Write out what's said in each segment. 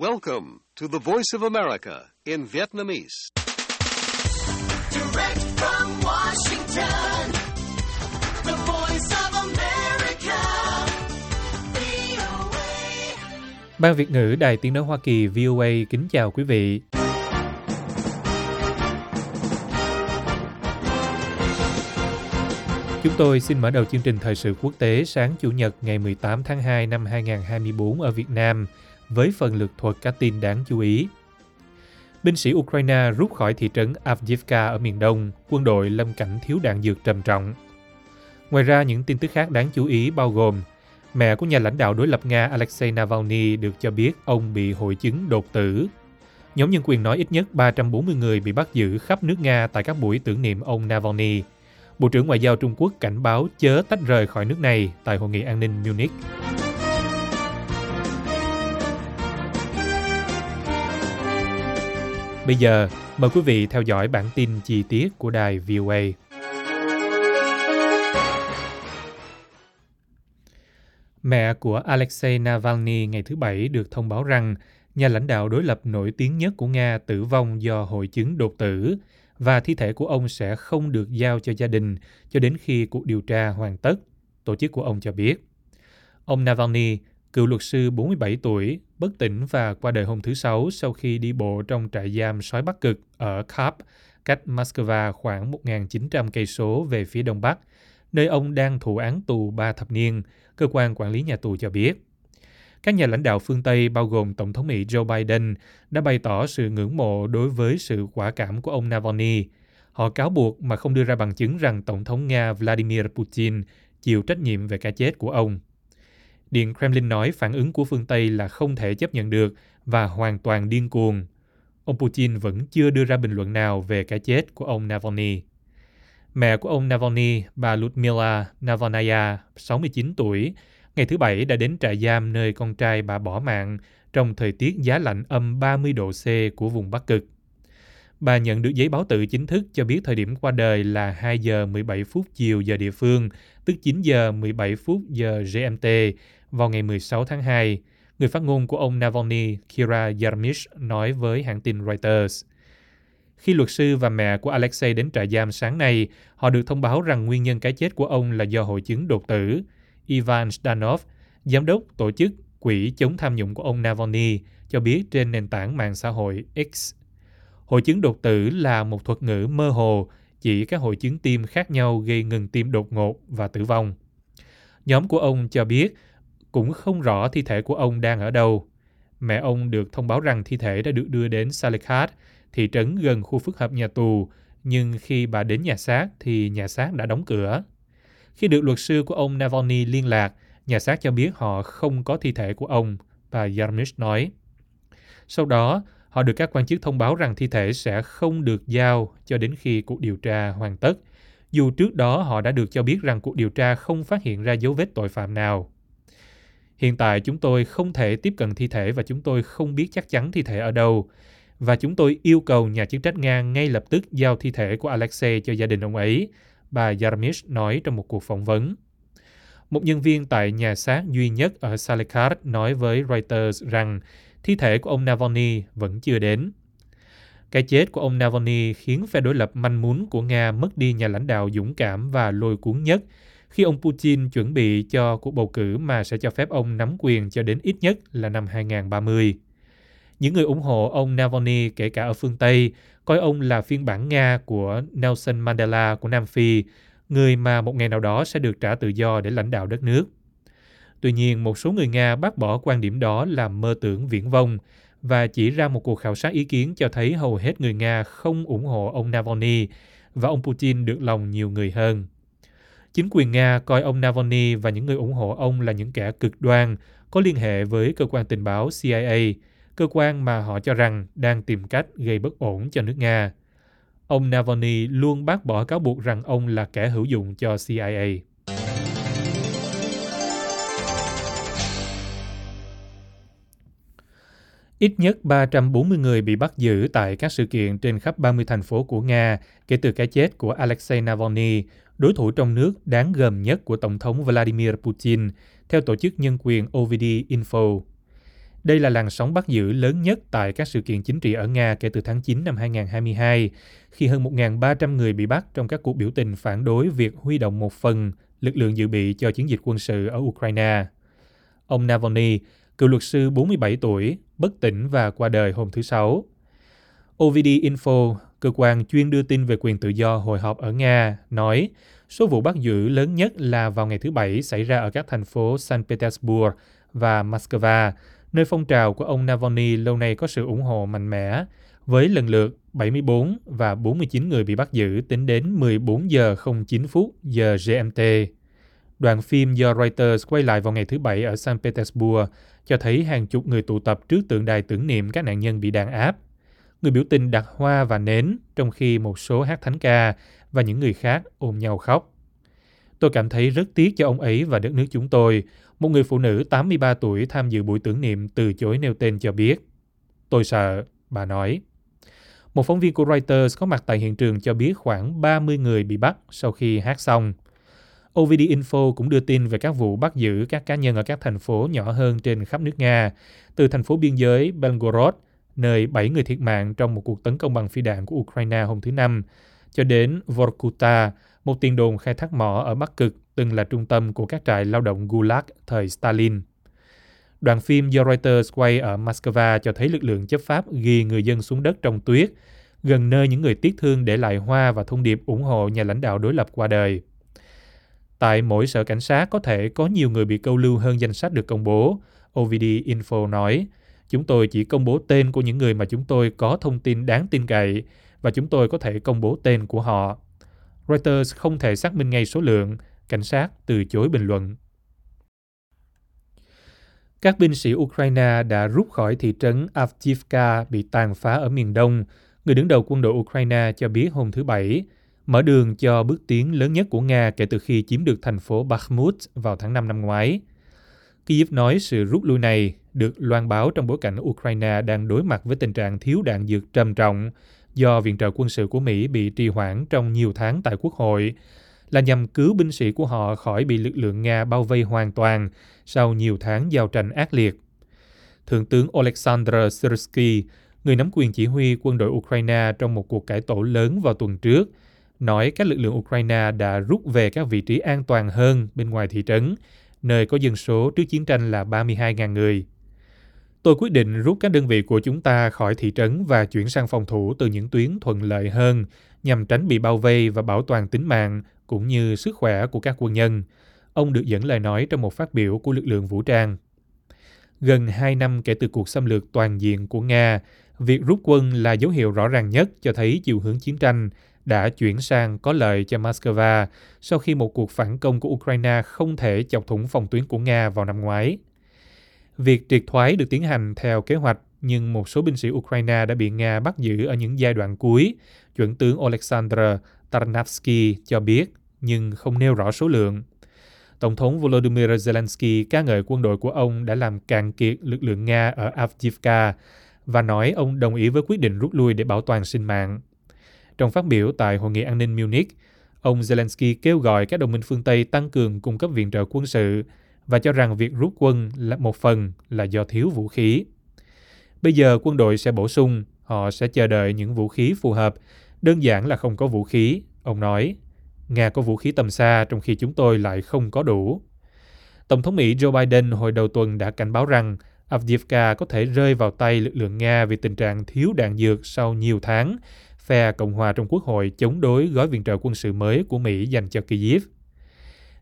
Welcome to the Voice of America in Vietnamese. Direct from Washington, the voice of America, VOA. Ban Việt ngữ Đài Tiếng Nói Hoa Kỳ VOA kính chào quý vị. Chúng tôi xin mở đầu chương trình thời sự quốc tế sáng Chủ nhật ngày 18 tháng 2 năm 2024 ở Việt Nam với phần lược thuật các tin đáng chú ý. Binh sĩ Ukraine rút khỏi thị trấn Avdiivka ở miền đông, quân đội lâm cảnh thiếu đạn dược trầm trọng. Ngoài ra, những tin tức khác đáng chú ý bao gồm mẹ của nhà lãnh đạo đối lập Nga Alexei Navalny được cho biết ông bị hội chứng đột tử. Nhóm nhân quyền nói ít nhất 340 người bị bắt giữ khắp nước Nga tại các buổi tưởng niệm ông Navalny. Bộ trưởng Ngoại giao Trung Quốc cảnh báo chớ tách rời khỏi nước này tại Hội nghị an ninh Munich. Bây giờ, mời quý vị theo dõi bản tin chi tiết của đài VOA. Mẹ của Alexei Navalny ngày thứ Bảy được thông báo rằng nhà lãnh đạo đối lập nổi tiếng nhất của Nga tử vong do hội chứng đột tử và thi thể của ông sẽ không được giao cho gia đình cho đến khi cuộc điều tra hoàn tất, tổ chức của ông cho biết. Ông Navalny, cựu luật sư 47 tuổi, bất tỉnh và qua đời hôm thứ Sáu sau khi đi bộ trong trại giam sói Bắc Cực ở Kharp, cách Moscow khoảng 1.900 cây số về phía đông bắc, nơi ông đang thụ án tù 3 thập niên, cơ quan quản lý nhà tù cho biết. Các nhà lãnh đạo phương Tây bao gồm Tổng thống Mỹ Joe Biden đã bày tỏ sự ngưỡng mộ đối với sự quả cảm của ông Navalny. Họ cáo buộc mà không đưa ra bằng chứng rằng Tổng thống Nga Vladimir Putin chịu trách nhiệm về cái chết của ông. Điện Kremlin nói phản ứng của phương Tây là không thể chấp nhận được và hoàn toàn điên cuồng. Ông Putin vẫn chưa đưa ra bình luận nào về cái chết của ông Navalny. Mẹ của ông Navalny, bà Ludmila Navalnaya, 69 tuổi, ngày thứ Bảy đã đến trại giam nơi con trai bà bỏ mạng trong thời tiết giá lạnh âm 30 độ C của vùng Bắc Cực. Bà nhận được giấy báo tử chính thức cho biết thời điểm qua đời là 2 giờ 17 phút chiều giờ địa phương, tức 9 giờ 17 phút giờ GMT vào ngày 16 tháng 2. Người phát ngôn của ông Navalny, Kira Yarmish, nói với hãng tin Reuters. Khi luật sư và mẹ của Alexei đến trại giam sáng nay, họ được thông báo rằng nguyên nhân cái chết của ông là do hội chứng đột tử. Ivan Stanov, giám đốc tổ chức Quỹ chống tham nhũng của ông Navalny, cho biết trên nền tảng mạng xã hội X. Hội chứng đột tử là một thuật ngữ mơ hồ chỉ các hội chứng tim khác nhau gây ngừng tim đột ngột và tử vong. Nhóm của ông cho biết cũng không rõ thi thể của ông đang ở đâu. Mẹ ông được thông báo rằng thi thể đã được đưa đến Salikhat, thị trấn gần khu phức hợp nhà tù, nhưng khi bà đến nhà xác thì nhà xác đã đóng cửa. Khi được luật sư của ông Navalny liên lạc, nhà xác cho biết họ không có thi thể của ông, bà Yarmish nói. Sau đó, họ được các quan chức thông báo rằng thi thể sẽ không được giao cho đến khi cuộc điều tra hoàn tất, dù trước đó họ đã được cho biết rằng cuộc điều tra không phát hiện ra dấu vết tội phạm nào. Hiện tại chúng tôi không thể tiếp cận thi thể và chúng tôi không biết chắc chắn thi thể ở đâu. Và chúng tôi yêu cầu nhà chức trách Nga ngay lập tức giao thi thể của Alexei cho gia đình ông ấy, bà Yarmish nói trong một cuộc phỏng vấn. Một nhân viên tại nhà xác duy nhất ở Salekat nói với Reuters rằng thi thể của ông Navalny vẫn chưa đến. Cái chết của ông Navalny khiến phe đối lập manh mún của Nga mất đi nhà lãnh đạo dũng cảm và lôi cuốn nhất khi ông Putin chuẩn bị cho cuộc bầu cử mà sẽ cho phép ông nắm quyền cho đến ít nhất là năm 2030. Những người ủng hộ ông Navalny kể cả ở phương Tây coi ông là phiên bản Nga của Nelson Mandela của Nam Phi, người mà một ngày nào đó sẽ được trả tự do để lãnh đạo đất nước. Tuy nhiên, một số người Nga bác bỏ quan điểm đó là mơ tưởng viễn vông và chỉ ra một cuộc khảo sát ý kiến cho thấy hầu hết người Nga không ủng hộ ông Navalny và ông Putin được lòng nhiều người hơn. Chính quyền Nga coi ông Navalny và những người ủng hộ ông là những kẻ cực đoan có liên hệ với cơ quan tình báo CIA, cơ quan mà họ cho rằng đang tìm cách gây bất ổn cho nước Nga. Ông Navalny luôn bác bỏ cáo buộc rằng ông là kẻ hữu dụng cho CIA. Ít nhất 340 người bị bắt giữ tại các sự kiện trên khắp 30 thành phố của Nga kể từ cái chết của Alexei Navalny, đối thủ trong nước đáng gờm nhất của Tổng thống Vladimir Putin, theo tổ chức nhân quyền OVD Info. Đây là làn sóng bắt giữ lớn nhất tại các sự kiện chính trị ở Nga kể từ tháng 9 năm 2022, khi hơn 1.300 người bị bắt trong các cuộc biểu tình phản đối việc huy động một phần lực lượng dự bị cho chiến dịch quân sự ở Ukraine. Ông Navalny, cựu luật sư 47 tuổi, bất tỉnh và qua đời hôm thứ Sáu. OVD Info, cơ quan chuyên đưa tin về quyền tự do hội họp ở Nga, nói số vụ bắt giữ lớn nhất là vào ngày thứ Bảy xảy ra ở các thành phố Saint Petersburg và Moscow, nơi phong trào của ông Navalny lâu nay có sự ủng hộ mạnh mẽ, với lần lượt 74 và 49 người bị bắt giữ tính đến 14 giờ 09 phút giờ GMT. Đoạn phim do Reuters quay lại vào ngày thứ Bảy ở Saint Petersburg cho thấy hàng chục người tụ tập trước tượng đài tưởng niệm các nạn nhân bị đàn áp. Người biểu tình đặt hoa và nến trong khi một số hát thánh ca và những người khác ôm nhau khóc. Tôi cảm thấy rất tiếc cho ông ấy và đất nước chúng tôi. Một người phụ nữ 83 tuổi tham dự buổi tưởng niệm từ chối nêu tên cho biết. Tôi sợ, bà nói. Một phóng viên của Reuters có mặt tại hiện trường cho biết khoảng 30 người bị bắt sau khi hát xong. OVD Info cũng đưa tin về các vụ bắt giữ các cá nhân ở các thành phố nhỏ hơn trên khắp nước Nga, từ thành phố biên giới Belgorod, nơi 7 người thiệt mạng trong một cuộc tấn công bằng phi đạn của Ukraine hôm thứ Năm, cho đến Vorkuta, một tiền đồn khai thác mỏ ở Bắc Cực từng là trung tâm của các trại lao động Gulag thời Stalin. Đoạn phim do Reuters quay ở Moscow cho thấy lực lượng chấp pháp ghi người dân xuống đất trong tuyết, gần nơi những người tiếc thương để lại hoa và thông điệp ủng hộ nhà lãnh đạo đối lập qua đời. Tại mỗi sở cảnh sát có thể có nhiều người bị câu lưu hơn danh sách được công bố, OVD Info nói. Chúng tôi chỉ công bố tên của những người mà chúng tôi có thông tin đáng tin cậy và chúng tôi có thể công bố tên của họ. Reuters không thể xác minh ngay số lượng, cảnh sát từ chối bình luận. Các binh sĩ Ukraine đã rút khỏi thị trấn Avdiivka bị tàn phá ở miền đông. Người đứng đầu quân đội Ukraine cho biết hôm thứ Bảy, mở đường cho bước tiến lớn nhất của Nga kể từ khi chiếm được thành phố Bakhmut vào tháng 5 năm ngoái. Kyiv nói sự rút lui này được loan báo trong bối cảnh Ukraine đang đối mặt với tình trạng thiếu đạn dược trầm trọng do viện trợ quân sự của Mỹ bị trì hoãn trong nhiều tháng tại Quốc hội là nhằm cứu binh sĩ của họ khỏi bị lực lượng Nga bao vây hoàn toàn sau nhiều tháng giao tranh ác liệt. Thượng tướng Oleksandr Syrsky, người nắm quyền chỉ huy quân đội Ukraine trong một cuộc cải tổ lớn vào tuần trước, nói các lực lượng Ukraine đã rút về các vị trí an toàn hơn bên ngoài thị trấn, nơi có dân số trước chiến tranh là 32.000 người. Tôi quyết định rút các đơn vị của chúng ta khỏi thị trấn và chuyển sang phòng thủ từ những tuyến thuận lợi hơn nhằm tránh bị bao vây và bảo toàn tính mạng cũng như sức khỏe của các quân nhân. Ông được dẫn lời nói trong một phát biểu của lực lượng vũ trang. Gần hai năm kể từ cuộc xâm lược toàn diện của Nga, việc rút quân là dấu hiệu rõ ràng nhất cho thấy chiều hướng chiến tranh đã chuyển sang có lợi cho Moscow sau khi một cuộc phản công của Ukraine không thể chọc thủng phòng tuyến của Nga vào năm ngoái. Việc triệt thoái được tiến hành theo kế hoạch, nhưng một số binh sĩ Ukraine đã bị Nga bắt giữ ở những giai đoạn cuối, chuẩn tướng Oleksandr Tarnavsky cho biết, nhưng không nêu rõ số lượng. Tổng thống Volodymyr Zelensky ca ngợi quân đội của ông đã làm cạn kiệt lực lượng Nga ở Avdiivka và nói ông đồng ý với quyết định rút lui để bảo toàn sinh mạng. Trong phát biểu tại Hội nghị an ninh Munich, ông Zelensky kêu gọi các đồng minh phương Tây tăng cường cung cấp viện trợ quân sự và cho rằng việc rút quân là một phần là do thiếu vũ khí. Bây giờ quân đội sẽ bổ sung, họ sẽ chờ đợi những vũ khí phù hợp, đơn giản là không có vũ khí, ông nói. Nga có vũ khí tầm xa trong khi chúng tôi lại không có đủ. Tổng thống Mỹ Joe Biden hồi đầu tuần đã cảnh báo rằng Avdiivka có thể rơi vào tay lực lượng Nga vì tình trạng thiếu đạn dược sau nhiều tháng, phe Cộng hòa trong Quốc hội chống đối gói viện trợ quân sự mới của Mỹ dành cho Kyiv.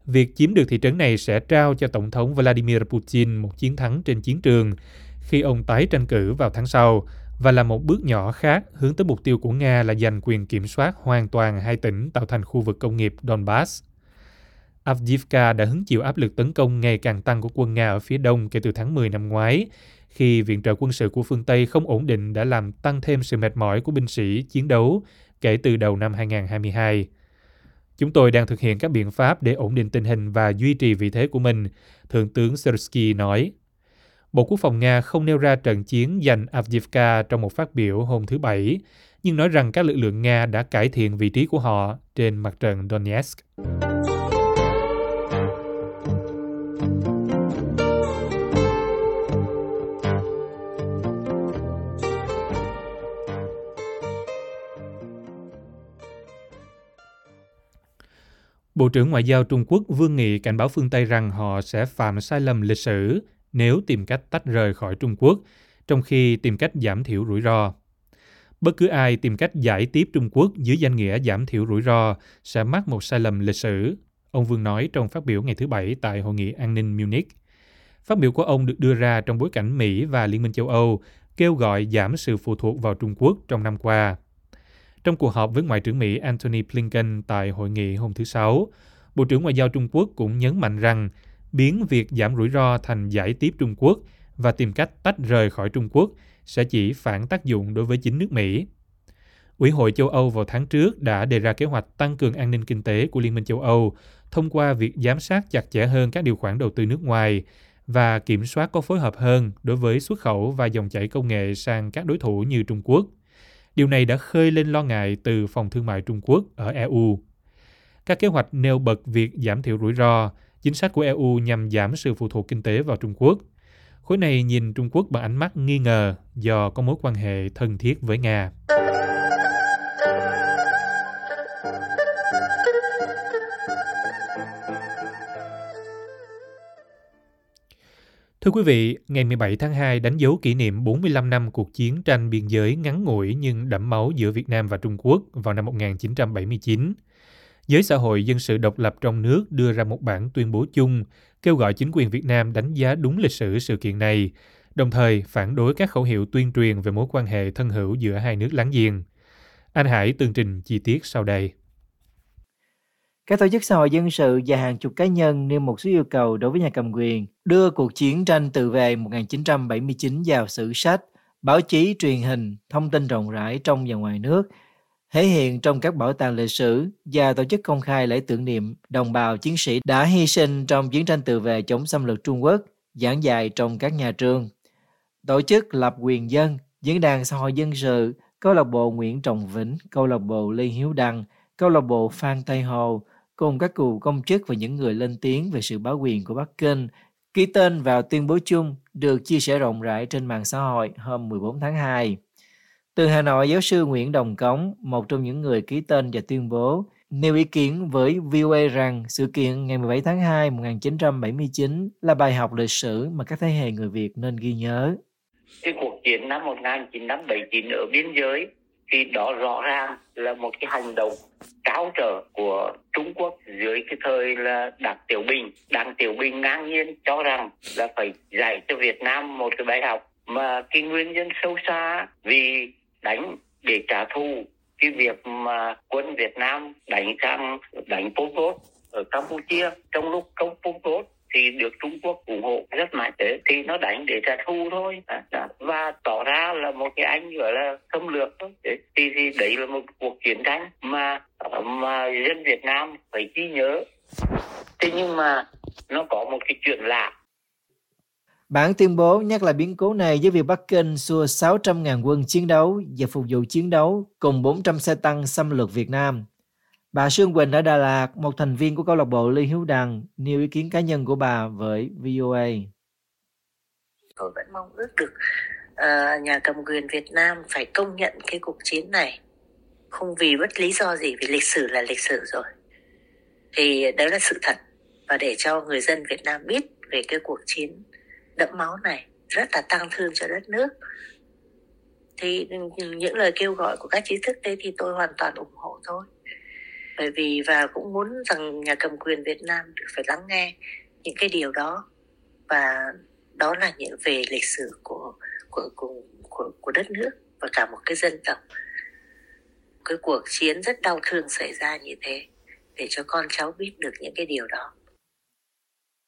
Việc chiếm được thị trấn này sẽ trao cho Tổng thống Vladimir Putin một chiến thắng trên chiến trường khi ông tái tranh cử vào tháng sau và là một bước nhỏ khác hướng tới mục tiêu của Nga là giành quyền kiểm soát hoàn toàn hai tỉnh tạo thành khu vực công nghiệp Donbass. Avdiivka đã hứng chịu áp lực tấn công ngày càng tăng của quân Nga ở phía đông kể từ tháng 10 năm ngoái, khi viện trợ quân sự của phương Tây không ổn định đã làm tăng thêm sự mệt mỏi của binh sĩ chiến đấu kể từ đầu năm 2022. Chúng tôi đang thực hiện các biện pháp để ổn định tình hình và duy trì vị thế của mình, Thượng tướng Sersky nói. Bộ Quốc phòng Nga không nêu ra trận chiến giành Avdiivka trong một phát biểu hôm thứ Bảy, nhưng nói rằng các lực lượng Nga đã cải thiện vị trí của họ trên mặt trận Donetsk. Bộ trưởng Ngoại giao Trung Quốc Vương Nghị cảnh báo phương Tây rằng họ sẽ phạm sai lầm lịch sử nếu tìm cách tách rời khỏi Trung Quốc, trong khi tìm cách giảm thiểu rủi ro. Bất cứ ai tìm cách giải tiếp Trung Quốc dưới danh nghĩa giảm thiểu rủi ro sẽ mắc một sai lầm lịch sử, ông Vương nói trong phát biểu ngày thứ Bảy tại Hội nghị An ninh Munich. Phát biểu của ông được đưa ra trong bối cảnh Mỹ và Liên minh châu Âu kêu gọi giảm sự phụ thuộc vào Trung Quốc trong năm qua. Trong cuộc họp với Ngoại trưởng Mỹ Antony Blinken tại hội nghị hôm thứ Sáu, Bộ trưởng Ngoại giao Trung Quốc cũng nhấn mạnh rằng biến việc giảm rủi ro thành giải tiếp Trung Quốc và tìm cách tách rời khỏi Trung Quốc sẽ chỉ phản tác dụng đối với chính nước Mỹ. Ủy hội châu Âu vào tháng trước đã đề ra kế hoạch tăng cường an ninh kinh tế của Liên minh châu Âu thông qua việc giám sát chặt chẽ hơn các điều khoản đầu tư nước ngoài và kiểm soát có phối hợp hơn đối với xuất khẩu và dòng chảy công nghệ sang các đối thủ như Trung Quốc. Điều này đã khơi lên lo ngại từ Phòng Thương mại Trung Quốc ở EU. Các kế hoạch nêu bật việc giảm thiểu rủi ro, chính sách của EU nhằm giảm sự phụ thuộc kinh tế vào Trung Quốc. Khối này nhìn Trung Quốc bằng ánh mắt nghi ngờ do có mối quan hệ thân thiết với Nga. Thưa quý vị, ngày 17 tháng 2 đánh dấu kỷ niệm 45 năm cuộc chiến tranh biên giới ngắn ngủi nhưng đẫm máu giữa Việt Nam và Trung Quốc vào năm 1979. Giới xã hội dân sự độc lập trong nước đưa ra một bản tuyên bố chung kêu gọi chính quyền Việt Nam đánh giá đúng lịch sử sự kiện này, đồng thời phản đối các khẩu hiệu tuyên truyền về mối quan hệ thân hữu giữa hai nước láng giềng. Anh Hải tường trình chi tiết sau đây. Các tổ chức xã hội dân sự và hàng chục cá nhân nêu một số yêu cầu đối với nhà cầm quyền, đưa cuộc chiến tranh tự vệ 1979 vào sử sách, báo chí, truyền hình, thông tin rộng rãi trong và ngoài nước, thể hiện trong các bảo tàng lịch sử và tổ chức công khai lễ tưởng niệm đồng bào chiến sĩ đã hy sinh trong chiến tranh tự vệ chống xâm lược Trung Quốc, giảng dạy trong các nhà trường. Tổ chức lập quyền dân, diễn đàn xã hội dân sự, câu lạc bộ Nguyễn Trọng Vĩnh, câu lạc bộ Lê Hiếu Đăng, câu lạc bộ Phan Tây Hồ, cùng các cựu công chức và những người lên tiếng về sự báo quyền của Bắc Kinh, ký tên vào tuyên bố chung được chia sẻ rộng rãi trên mạng xã hội hôm 14 tháng 2. Từ Hà Nội, giáo sư Nguyễn Đồng Cống, một trong những người ký tên và tuyên bố, nêu ý kiến với VOA rằng sự kiện ngày 17 tháng 2 1979 là bài học lịch sử mà các thế hệ người Việt nên ghi nhớ. Cái cuộc chiến năm 1979 ở biên giới thì đó rõ ràng là một cái hành động cao trở của Trung Quốc dưới cái thời là Đảng Tiểu Bình. Đảng Tiểu Bình ngang nhiên cho rằng là phải dạy cho Việt Nam một cái bài học mà cái nguyên nhân sâu xa vì đánh để trả thù cái việc mà quân Việt Nam đánh sang đánh Pol Pot ở Campuchia trong lúc công Pol Pot thì được Trung Quốc ủng hộ rất mạnh thế. Thì nó đánh để trả thù thôi. À, à, và tỏ ra là một cái anh gọi là xâm lược thôi. Thì, thì đấy là một cuộc chiến tranh mà à, mà dân Việt Nam phải ghi nhớ. Thế nhưng mà nó có một cái chuyện lạ. Bản tuyên bố nhắc lại biến cố này với việc Bắc Kinh xua 600.000 quân chiến đấu và phục vụ chiến đấu cùng 400 xe tăng xâm lược Việt Nam. Bà Sương Quỳnh ở Đà Lạt, một thành viên của câu lạc bộ Lê Hiếu Đằng, nêu ý kiến cá nhân của bà với VOA. Tôi vẫn mong ước được uh, nhà cầm quyền Việt Nam phải công nhận cái cuộc chiến này. Không vì bất lý do gì, vì lịch sử là lịch sử rồi. Thì đó là sự thật. Và để cho người dân Việt Nam biết về cái cuộc chiến đẫm máu này rất là tăng thương cho đất nước thì ừ, những lời kêu gọi của các trí thức đấy thì tôi hoàn toàn ủng hộ thôi bởi vì và cũng muốn rằng nhà cầm quyền Việt Nam phải lắng nghe những cái điều đó. Và đó là những về lịch sử của của của của, của đất nước và cả một cái dân tộc. Cái cuộc chiến rất đau thương xảy ra như thế để cho con cháu biết được những cái điều đó.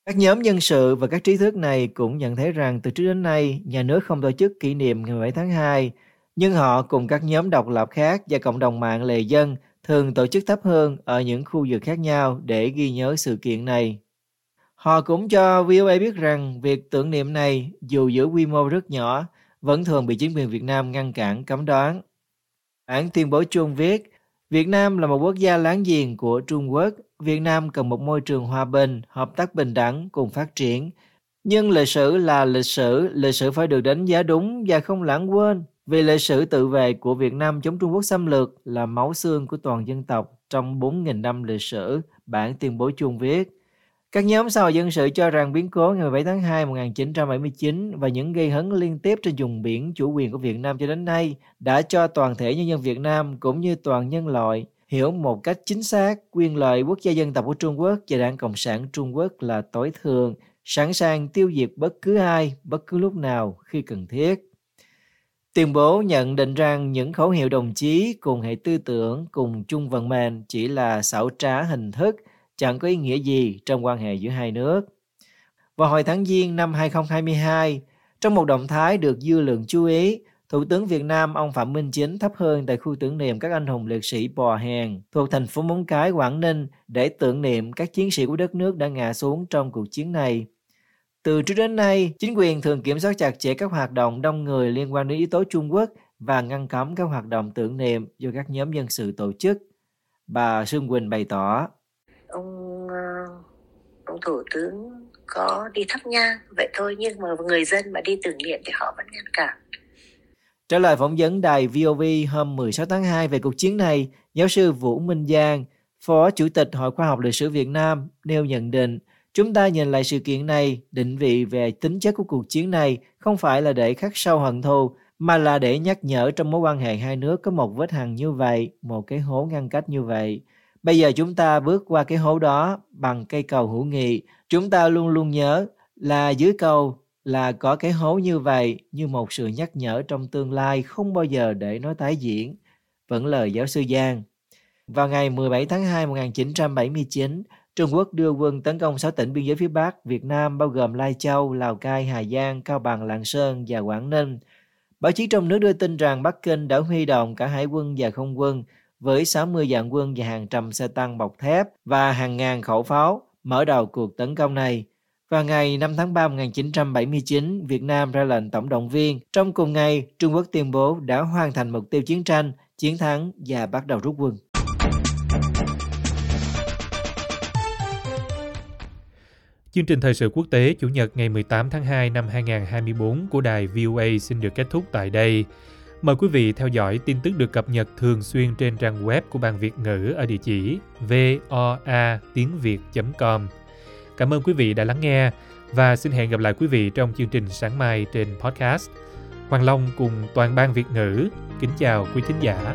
Các nhóm nhân sự và các trí thức này cũng nhận thấy rằng từ trước đến nay, nhà nước không tổ chức kỷ niệm ngày 7 tháng 2, nhưng họ cùng các nhóm độc lập khác và cộng đồng mạng lề dân thường tổ chức thấp hơn ở những khu vực khác nhau để ghi nhớ sự kiện này. Họ cũng cho VOA biết rằng việc tưởng niệm này dù giữ quy mô rất nhỏ vẫn thường bị chính quyền Việt Nam ngăn cản cấm đoán. Bản tuyên bố chung viết, Việt Nam là một quốc gia láng giềng của Trung Quốc Việt Nam cần một môi trường hòa bình, hợp tác bình đẳng cùng phát triển. Nhưng lịch sử là lịch sử, lịch sử phải được đánh giá đúng và không lãng quên. Vì lịch sử tự vệ của Việt Nam chống Trung Quốc xâm lược là máu xương của toàn dân tộc. trong 4.000 năm lịch sử, bản tuyên bố chung viết. Các nhóm xã hội dân sự cho rằng biến cố ngày 17 tháng 2 1979 và những gây hấn liên tiếp trên vùng biển chủ quyền của Việt Nam cho đến nay đã cho toàn thể nhân dân Việt Nam cũng như toàn nhân loại hiểu một cách chính xác quyền lợi quốc gia dân tộc của Trung Quốc và Đảng Cộng sản Trung Quốc là tối thượng, sẵn sàng tiêu diệt bất cứ ai, bất cứ lúc nào khi cần thiết. Tuyên bố nhận định rằng những khẩu hiệu đồng chí cùng hệ tư tưởng cùng chung vận mệnh chỉ là xảo trá hình thức, chẳng có ý nghĩa gì trong quan hệ giữa hai nước. Vào hồi tháng Giêng năm 2022, trong một động thái được dư luận chú ý, Thủ tướng Việt Nam ông Phạm Minh Chính thắp hương tại khu tưởng niệm các anh hùng liệt sĩ Bò Hèn thuộc thành phố Móng Cái, Quảng Ninh để tưởng niệm các chiến sĩ của đất nước đã ngã xuống trong cuộc chiến này. Từ trước đến nay, chính quyền thường kiểm soát chặt chẽ các hoạt động đông người liên quan đến yếu tố Trung Quốc và ngăn cấm các hoạt động tưởng niệm do các nhóm dân sự tổ chức. Bà Sương Quỳnh bày tỏ. ông ờ, ông thủ tướng có đi thắp nhang vậy thôi nhưng mà người dân mà đi tưởng niệm thì họ vẫn ngăn cản Trả lời phỏng vấn đài VOV hôm 16 tháng 2 về cuộc chiến này, giáo sư Vũ Minh Giang, Phó Chủ tịch Hội Khoa học Lịch sử Việt Nam, nêu nhận định Chúng ta nhìn lại sự kiện này, định vị về tính chất của cuộc chiến này không phải là để khắc sâu hận thù, mà là để nhắc nhở trong mối quan hệ hai nước có một vết hằn như vậy, một cái hố ngăn cách như vậy. Bây giờ chúng ta bước qua cái hố đó bằng cây cầu hữu nghị. Chúng ta luôn luôn nhớ là dưới cầu là có cái hố như vậy như một sự nhắc nhở trong tương lai không bao giờ để nó tái diễn. Vẫn lời giáo sư Giang. Vào ngày 17 tháng 2 1979, Trung Quốc đưa quân tấn công 6 tỉnh biên giới phía Bắc Việt Nam bao gồm Lai Châu, Lào Cai, Hà Giang, Cao Bằng, Lạng Sơn và Quảng Ninh. Báo chí trong nước đưa tin rằng Bắc Kinh đã huy động cả hải quân và không quân với 60 vạn quân và hàng trăm xe tăng bọc thép và hàng ngàn khẩu pháo mở đầu cuộc tấn công này. Vào ngày 5 tháng 3 1979, Việt Nam ra lệnh tổng động viên. Trong cùng ngày, Trung Quốc tuyên bố đã hoàn thành mục tiêu chiến tranh, chiến thắng và bắt đầu rút quân. Chương trình thời sự quốc tế Chủ nhật ngày 18 tháng 2 năm 2024 của đài VOA xin được kết thúc tại đây. Mời quý vị theo dõi tin tức được cập nhật thường xuyên trên trang web của Ban Việt ngữ ở địa chỉ voa tiếng việt.com. Cảm ơn quý vị đã lắng nghe và xin hẹn gặp lại quý vị trong chương trình sáng mai trên podcast. Hoàng Long cùng toàn ban Việt ngữ kính chào quý thính giả.